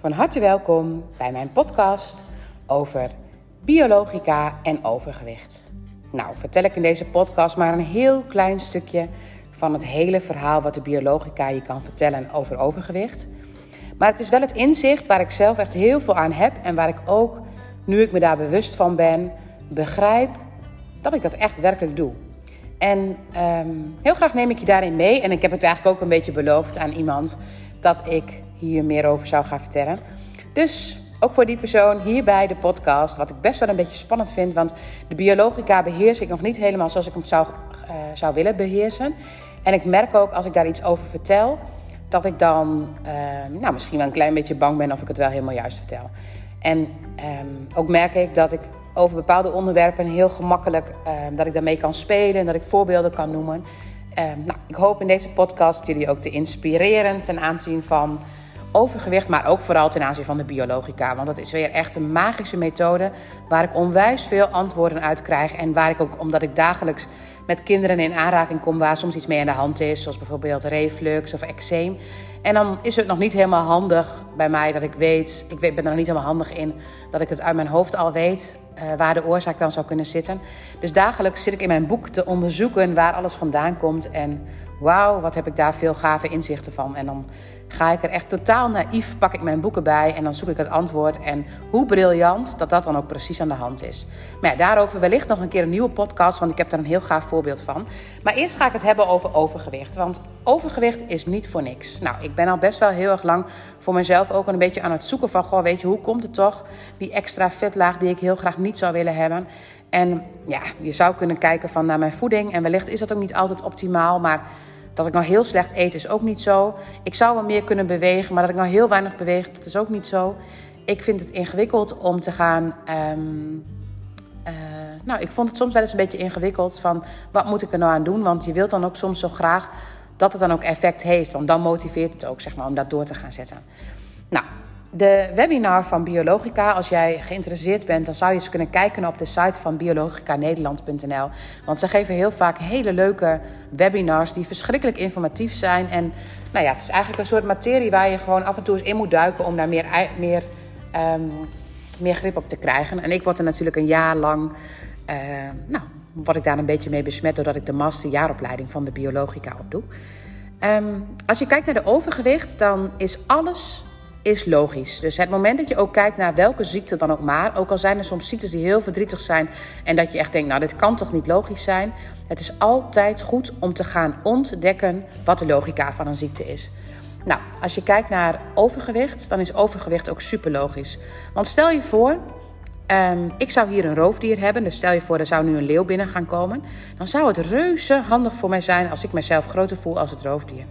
Van harte welkom bij mijn podcast over biologica en overgewicht. Nou, vertel ik in deze podcast maar een heel klein stukje van het hele verhaal wat de biologica je kan vertellen over overgewicht. Maar het is wel het inzicht waar ik zelf echt heel veel aan heb en waar ik ook, nu ik me daar bewust van ben, begrijp dat ik dat echt werkelijk doe. En ehm, heel graag neem ik je daarin mee. En ik heb het eigenlijk ook een beetje beloofd aan iemand dat ik hier meer over zou gaan vertellen. Dus ook voor die persoon hierbij de podcast, wat ik best wel een beetje spannend vind, want de biologica beheers ik nog niet helemaal zoals ik hem zou, uh, zou willen beheersen. En ik merk ook als ik daar iets over vertel, dat ik dan uh, nou, misschien wel een klein beetje bang ben of ik het wel helemaal juist vertel. En um, ook merk ik dat ik over bepaalde onderwerpen heel gemakkelijk um, dat ik daarmee kan spelen en dat ik voorbeelden kan noemen. Nou, ik hoop in deze podcast jullie ook te inspireren ten aanzien van overgewicht, maar ook vooral ten aanzien van de biologica. Want dat is weer echt een magische methode waar ik onwijs veel antwoorden uit krijg. En waar ik ook, omdat ik dagelijks met kinderen in aanraking kom waar soms iets mee aan de hand is, zoals bijvoorbeeld reflux of eczeem. En dan is het nog niet helemaal handig bij mij dat ik weet, ik ben er nog niet helemaal handig in, dat ik het uit mijn hoofd al weet uh, waar de oorzaak dan zou kunnen zitten. Dus dagelijks zit ik in mijn boek te onderzoeken waar alles vandaan komt en wauw, wat heb ik daar veel gave inzichten van. En dan ga ik er echt totaal naïef, pak ik mijn boeken bij en dan zoek ik het antwoord. En hoe briljant dat dat dan ook precies aan de hand is. Maar ja, daarover wellicht nog een keer een nieuwe podcast, want ik heb daar een heel gaaf voorbeeld van. Maar eerst ga ik het hebben over overgewicht. Want overgewicht is niet voor niks. Nou, ik ben al best wel heel erg lang voor mezelf ook een beetje aan het zoeken van, weet je, hoe komt het toch? Die extra vetlaag die ik heel graag niet zou willen hebben. En ja, je zou kunnen kijken van naar mijn voeding. En wellicht is dat ook niet altijd optimaal, maar dat ik nou heel slecht eet is ook niet zo. Ik zou wel meer kunnen bewegen, maar dat ik nou heel weinig beweeg, dat is ook niet zo. Ik vind het ingewikkeld om te gaan. Um, uh, nou, ik vond het soms wel eens een beetje ingewikkeld van wat moet ik er nou aan doen? Want je wilt dan ook soms zo graag dat het dan ook effect heeft. Want dan motiveert het ook zeg maar, om dat door te gaan zetten. Nou, de webinar van Biologica. Als jij geïnteresseerd bent, dan zou je eens kunnen kijken op de site van biologicanederland.nl. Want ze geven heel vaak hele leuke webinars die verschrikkelijk informatief zijn. En nou ja, het is eigenlijk een soort materie waar je gewoon af en toe eens in moet duiken om daar meer, meer, um, meer grip op te krijgen. En ik word er natuurlijk een jaar lang, uh, nou, word ik daar een beetje mee besmet doordat ik de masterjaaropleiding van de Biologica op doe. Um, als je kijkt naar de overgewicht, dan is alles is logisch. Dus het moment dat je ook kijkt naar welke ziekte dan ook maar, ook al zijn er soms ziektes die heel verdrietig zijn en dat je echt denkt, nou dit kan toch niet logisch zijn. Het is altijd goed om te gaan ontdekken wat de logica van een ziekte is. Nou, als je kijkt naar overgewicht, dan is overgewicht ook super logisch. Want stel je voor, um, ik zou hier een roofdier hebben, dus stel je voor er zou nu een leeuw binnen gaan komen, dan zou het reuze handig voor mij zijn als ik mezelf groter voel als het roofdier.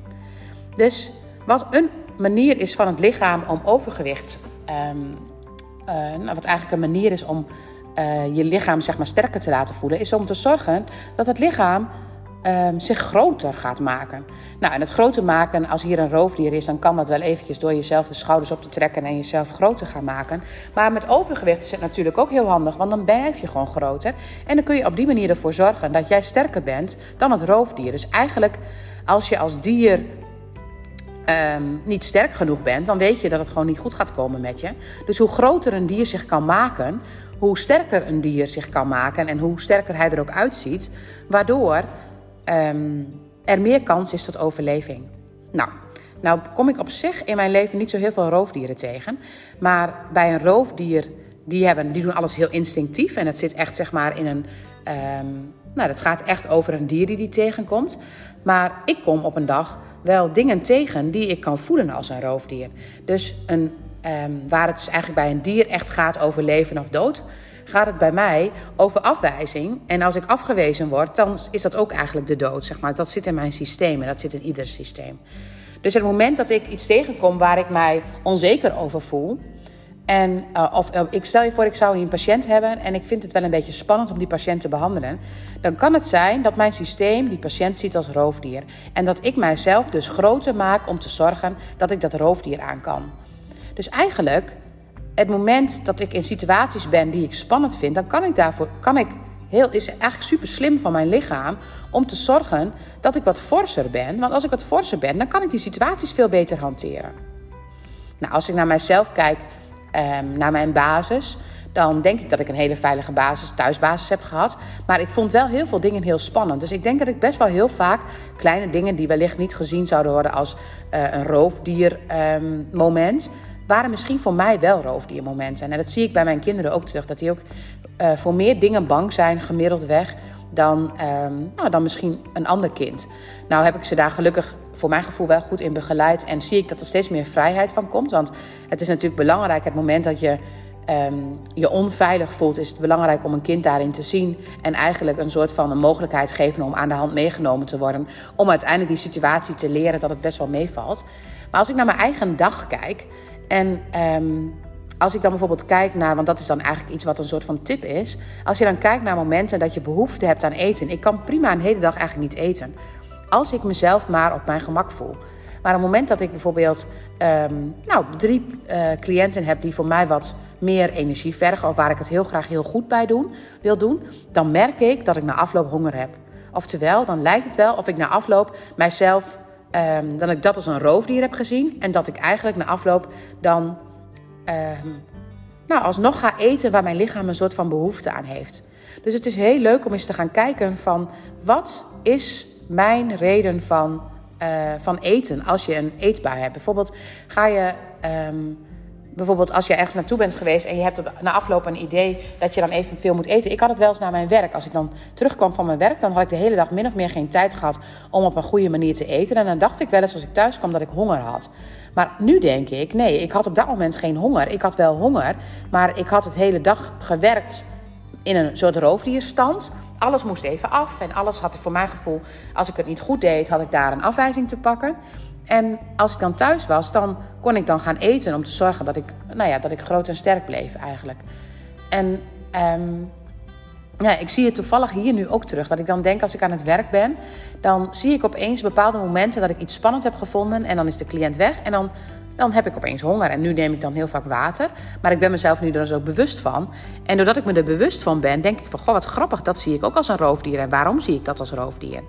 Dus wat een manier is van het lichaam om overgewicht. Um, uh, nou, wat eigenlijk een manier is om uh, je lichaam zeg maar, sterker te laten voelen, is om te zorgen dat het lichaam um, zich groter gaat maken. Nou, en het groter maken, als hier een roofdier is, dan kan dat wel eventjes door jezelf de schouders op te trekken en jezelf groter gaan maken. Maar met overgewicht is het natuurlijk ook heel handig, want dan blijf je gewoon groter. En dan kun je op die manier ervoor zorgen dat jij sterker bent dan het roofdier. Dus eigenlijk, als je als dier um, niet sterk genoeg bent, dan weet je dat het gewoon niet goed gaat komen met je. Dus hoe groter een dier zich kan maken, hoe sterker een dier zich kan maken en hoe sterker hij er ook uitziet, waardoor um, er meer kans is tot overleving. Nou, nou kom ik op zich in mijn leven niet zo heel veel roofdieren tegen, maar bij een roofdier die hebben, die doen alles heel instinctief en het zit echt zeg maar in een um, nou, dat gaat echt over een dier die die tegenkomt. Maar ik kom op een dag wel dingen tegen die ik kan voelen als een roofdier. Dus een, um, waar het dus eigenlijk bij een dier echt gaat over leven of dood, gaat het bij mij over afwijzing. En als ik afgewezen word, dan is dat ook eigenlijk de dood. Zeg maar. Dat zit in mijn systeem en dat zit in ieder systeem. Dus het moment dat ik iets tegenkom waar ik mij onzeker over voel, en uh, of uh, ik stel je voor, ik zou een patiënt hebben en ik vind het wel een beetje spannend om die patiënt te behandelen. Dan kan het zijn dat mijn systeem die patiënt ziet als roofdier. En dat ik mijzelf dus groter maak om te zorgen dat ik dat roofdier aan kan. Dus eigenlijk, het moment dat ik in situaties ben die ik spannend vind, dan kan ik daarvoor, kan ik heel, is eigenlijk super slim van mijn lichaam om te zorgen dat ik wat forser ben. Want als ik wat forser ben, dan kan ik die situaties veel beter hanteren. Nou, als ik naar mijzelf kijk, ehm, naar mijn basis, dan denk ik dat ik een hele veilige basis, thuisbasis heb gehad. Maar ik vond wel heel veel dingen heel spannend. Dus ik denk dat ik best wel heel vaak kleine dingen die wellicht niet gezien zouden worden als uh, een roofdiermoment. Um, waren misschien voor mij wel roofdiermomenten. En dat zie ik bij mijn kinderen ook terug. Dat die ook uh, voor meer dingen bang zijn, gemiddeld weg, dan, um, nou, dan misschien een ander kind. Nou heb ik ze daar gelukkig voor mijn gevoel wel goed in begeleid. En zie ik dat er steeds meer vrijheid van komt. Want het is natuurlijk belangrijk, het moment dat je um, je onveilig voelt, is het belangrijk om een kind daarin te zien. En eigenlijk een soort van een mogelijkheid geven om aan de hand meegenomen te worden. Om uiteindelijk die situatie te leren dat het best wel meevalt. Maar als ik naar mijn eigen dag kijk. En um, als ik dan bijvoorbeeld kijk naar, want dat is dan eigenlijk iets wat een soort van tip is. Als je dan kijkt naar momenten dat je behoefte hebt aan eten. Ik kan prima een hele dag eigenlijk niet eten. Als ik mezelf maar op mijn gemak voel. Maar op het moment dat ik bijvoorbeeld um, nou, drie uh, cliënten heb die voor mij wat meer energie vergen, of waar ik het heel graag heel goed bij doen, wil doen, dan merk ik dat ik na afloop honger heb. Oftewel, dan lijkt het wel of ik na afloop mijzelf, um, dat ik dat als een roofdier heb gezien en dat ik eigenlijk na afloop dan um, nou, alsnog ga eten waar mijn lichaam een soort van behoefte aan heeft. Dus het is heel leuk om eens te gaan kijken van wat is mijn reden van uh, van eten als je een eetbaar hebt. Bijvoorbeeld ga je. Um, bijvoorbeeld als je ergens naartoe bent geweest en je hebt na afloop een idee dat je dan even veel moet eten. Ik had het wel eens naar mijn werk. Als ik dan terugkwam van mijn werk, dan had ik de hele dag min of meer geen tijd gehad om op een goede manier te eten. En dan dacht ik wel eens als ik thuis kwam dat ik honger had. Maar nu denk ik, nee, ik had op dat moment geen honger. Ik had wel honger, maar ik had het hele dag gewerkt in een soort roofdierstand alles moest even af. En alles had voor mijn gevoel, als ik het niet goed deed, had ik daar een afwijzing te pakken. En als ik dan thuis was, dan kon ik dan gaan eten om te zorgen dat ik, nou ja, dat ik groot en sterk bleef eigenlijk. En um, ja, ik zie het toevallig hier nu ook terug. Dat ik dan denk als ik aan het werk ben, dan zie ik opeens bepaalde momenten dat ik iets spannend heb gevonden. En dan is de cliënt weg. En dan dan heb ik opeens honger. En nu neem ik dan heel vaak water. Maar ik ben mezelf nu er dus ook bewust van. En doordat ik me er bewust van ben, denk ik van... Goh, wat grappig, dat zie ik ook als een roofdier. En waarom zie ik dat als roofdier?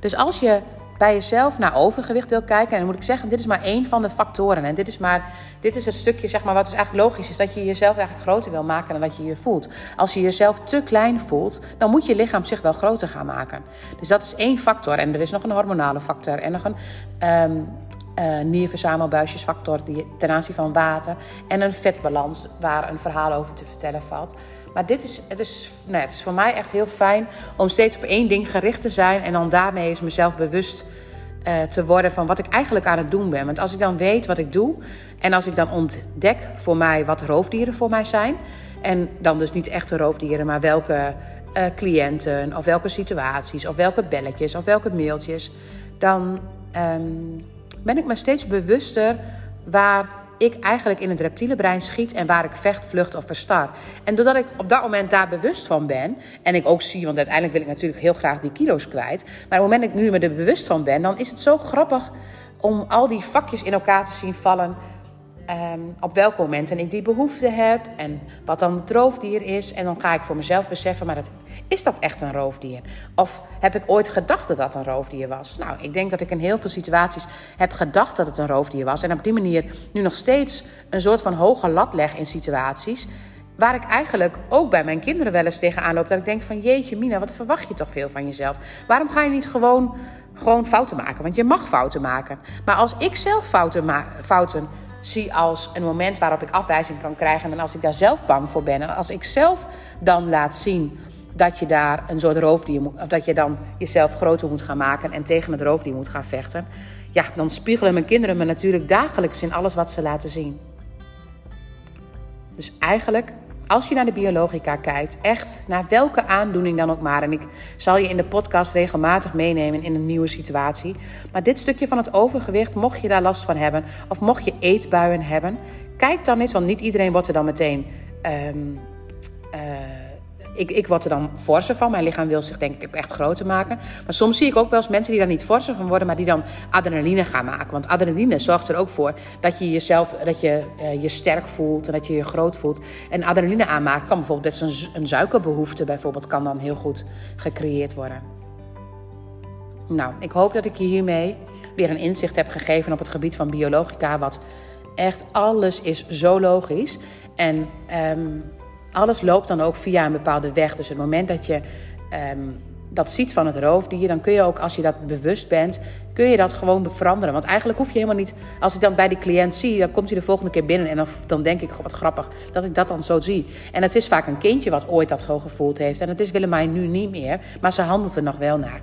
Dus als je bij jezelf naar overgewicht wil kijken... en dan moet ik zeggen, dit is maar één van de factoren. En dit is, maar, dit is het stukje, zeg maar, wat dus eigenlijk logisch is... dat je jezelf eigenlijk groter wil maken dan dat je je voelt. Als je jezelf te klein voelt, dan moet je lichaam zich wel groter gaan maken. Dus dat is één factor. En er is nog een hormonale factor en nog een... Um, uh, nierverzamelbuisjesfactor die, ten aanzien van water. En een vetbalans waar een verhaal over te vertellen valt. Maar dit is, het, is, nou, het is voor mij echt heel fijn om steeds op één ding gericht te zijn. En dan daarmee is mezelf bewust uh, te worden van wat ik eigenlijk aan het doen ben. Want als ik dan weet wat ik doe. En als ik dan ontdek voor mij wat roofdieren voor mij zijn. En dan dus niet echte roofdieren, maar welke uh, cliënten. Of welke situaties. Of welke belletjes. Of welke mailtjes. Dan. Um, ben ik me steeds bewuster waar ik eigenlijk in het reptiele brein schiet en waar ik vecht, vlucht of verstar. En doordat ik op dat moment daar bewust van ben, en ik ook zie, want uiteindelijk wil ik natuurlijk heel graag die kilo's kwijt, maar op het moment dat ik nu me er bewust van ben, dan is het zo grappig om al die vakjes in elkaar te zien vallen Um, op welke momenten ik die behoefte heb en wat dan het roofdier is. En dan ga ik voor mezelf beseffen, maar dat, is dat echt een roofdier? Of heb ik ooit gedacht dat dat een roofdier was? Nou, ik denk dat ik in heel veel situaties heb gedacht dat het een roofdier was. En op die manier nu nog steeds een soort van hoge lat leg in situaties. Waar ik eigenlijk ook bij mijn kinderen wel eens tegenaan loop. Dat ik denk van jeetje Mina, wat verwacht je toch veel van jezelf? Waarom ga je niet gewoon, gewoon fouten maken? Want je mag fouten maken. Maar als ik zelf fouten, fouten zie als een moment waarop ik afwijzing kan krijgen. En als ik daar zelf bang voor ben. En als ik zelf dan laat zien dat je daar een soort roofdier moet. Of dat je dan jezelf groter moet gaan maken en tegen het roofdier moet gaan vechten. Ja, dan spiegelen mijn kinderen me natuurlijk dagelijks in alles wat ze laten zien. Dus eigenlijk als je naar de biologica kijkt, echt naar welke aandoening dan ook maar. En ik zal je in de podcast regelmatig meenemen in een nieuwe situatie. Maar dit stukje van het overgewicht, mocht je daar last van hebben, of mocht je eetbuien hebben, kijk dan eens, want niet iedereen wordt er dan meteen. Uh, ik, ik word er dan forser van. Mijn lichaam wil zich denk ik ook echt groter maken. Maar soms zie ik ook wel eens mensen die daar niet forser van worden, maar die dan adrenaline gaan maken. Want adrenaline zorgt er ook voor dat je jezelf, dat je uh, je sterk voelt en dat je je groot voelt. En adrenaline aanmaken kan bijvoorbeeld best een, een suikerbehoefte bijvoorbeeld, kan dan heel goed gecreëerd worden. Nou, ik hoop dat ik je hiermee weer een inzicht heb gegeven op het gebied van biologica, wat Echt, alles is zo logisch. En ehm, alles loopt dan ook via een bepaalde weg. Dus het moment dat je ehm, dat ziet van het roofdier, dan kun je ook, als je dat bewust bent, kun je dat gewoon veranderen. Want eigenlijk hoef je helemaal niet, als ik dan bij die cliënt zie, dan komt hij de volgende keer binnen en dan, denk ik, wat grappig dat ik dat dan zo zie. En het is vaak een kindje wat ooit dat gewoon gevoeld heeft. En het is Willemijn nu niet meer, maar ze handelt er nog wel naar.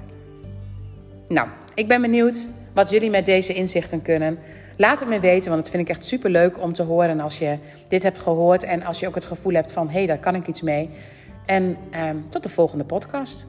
Nou, ik ben benieuwd wat jullie met deze inzichten kunnen. Laat het me weten, want dat vind ik echt super leuk om te horen als je dit hebt gehoord en als je ook het gevoel hebt van hé, hey, daar kan ik iets mee. En ehm, tot de volgende podcast.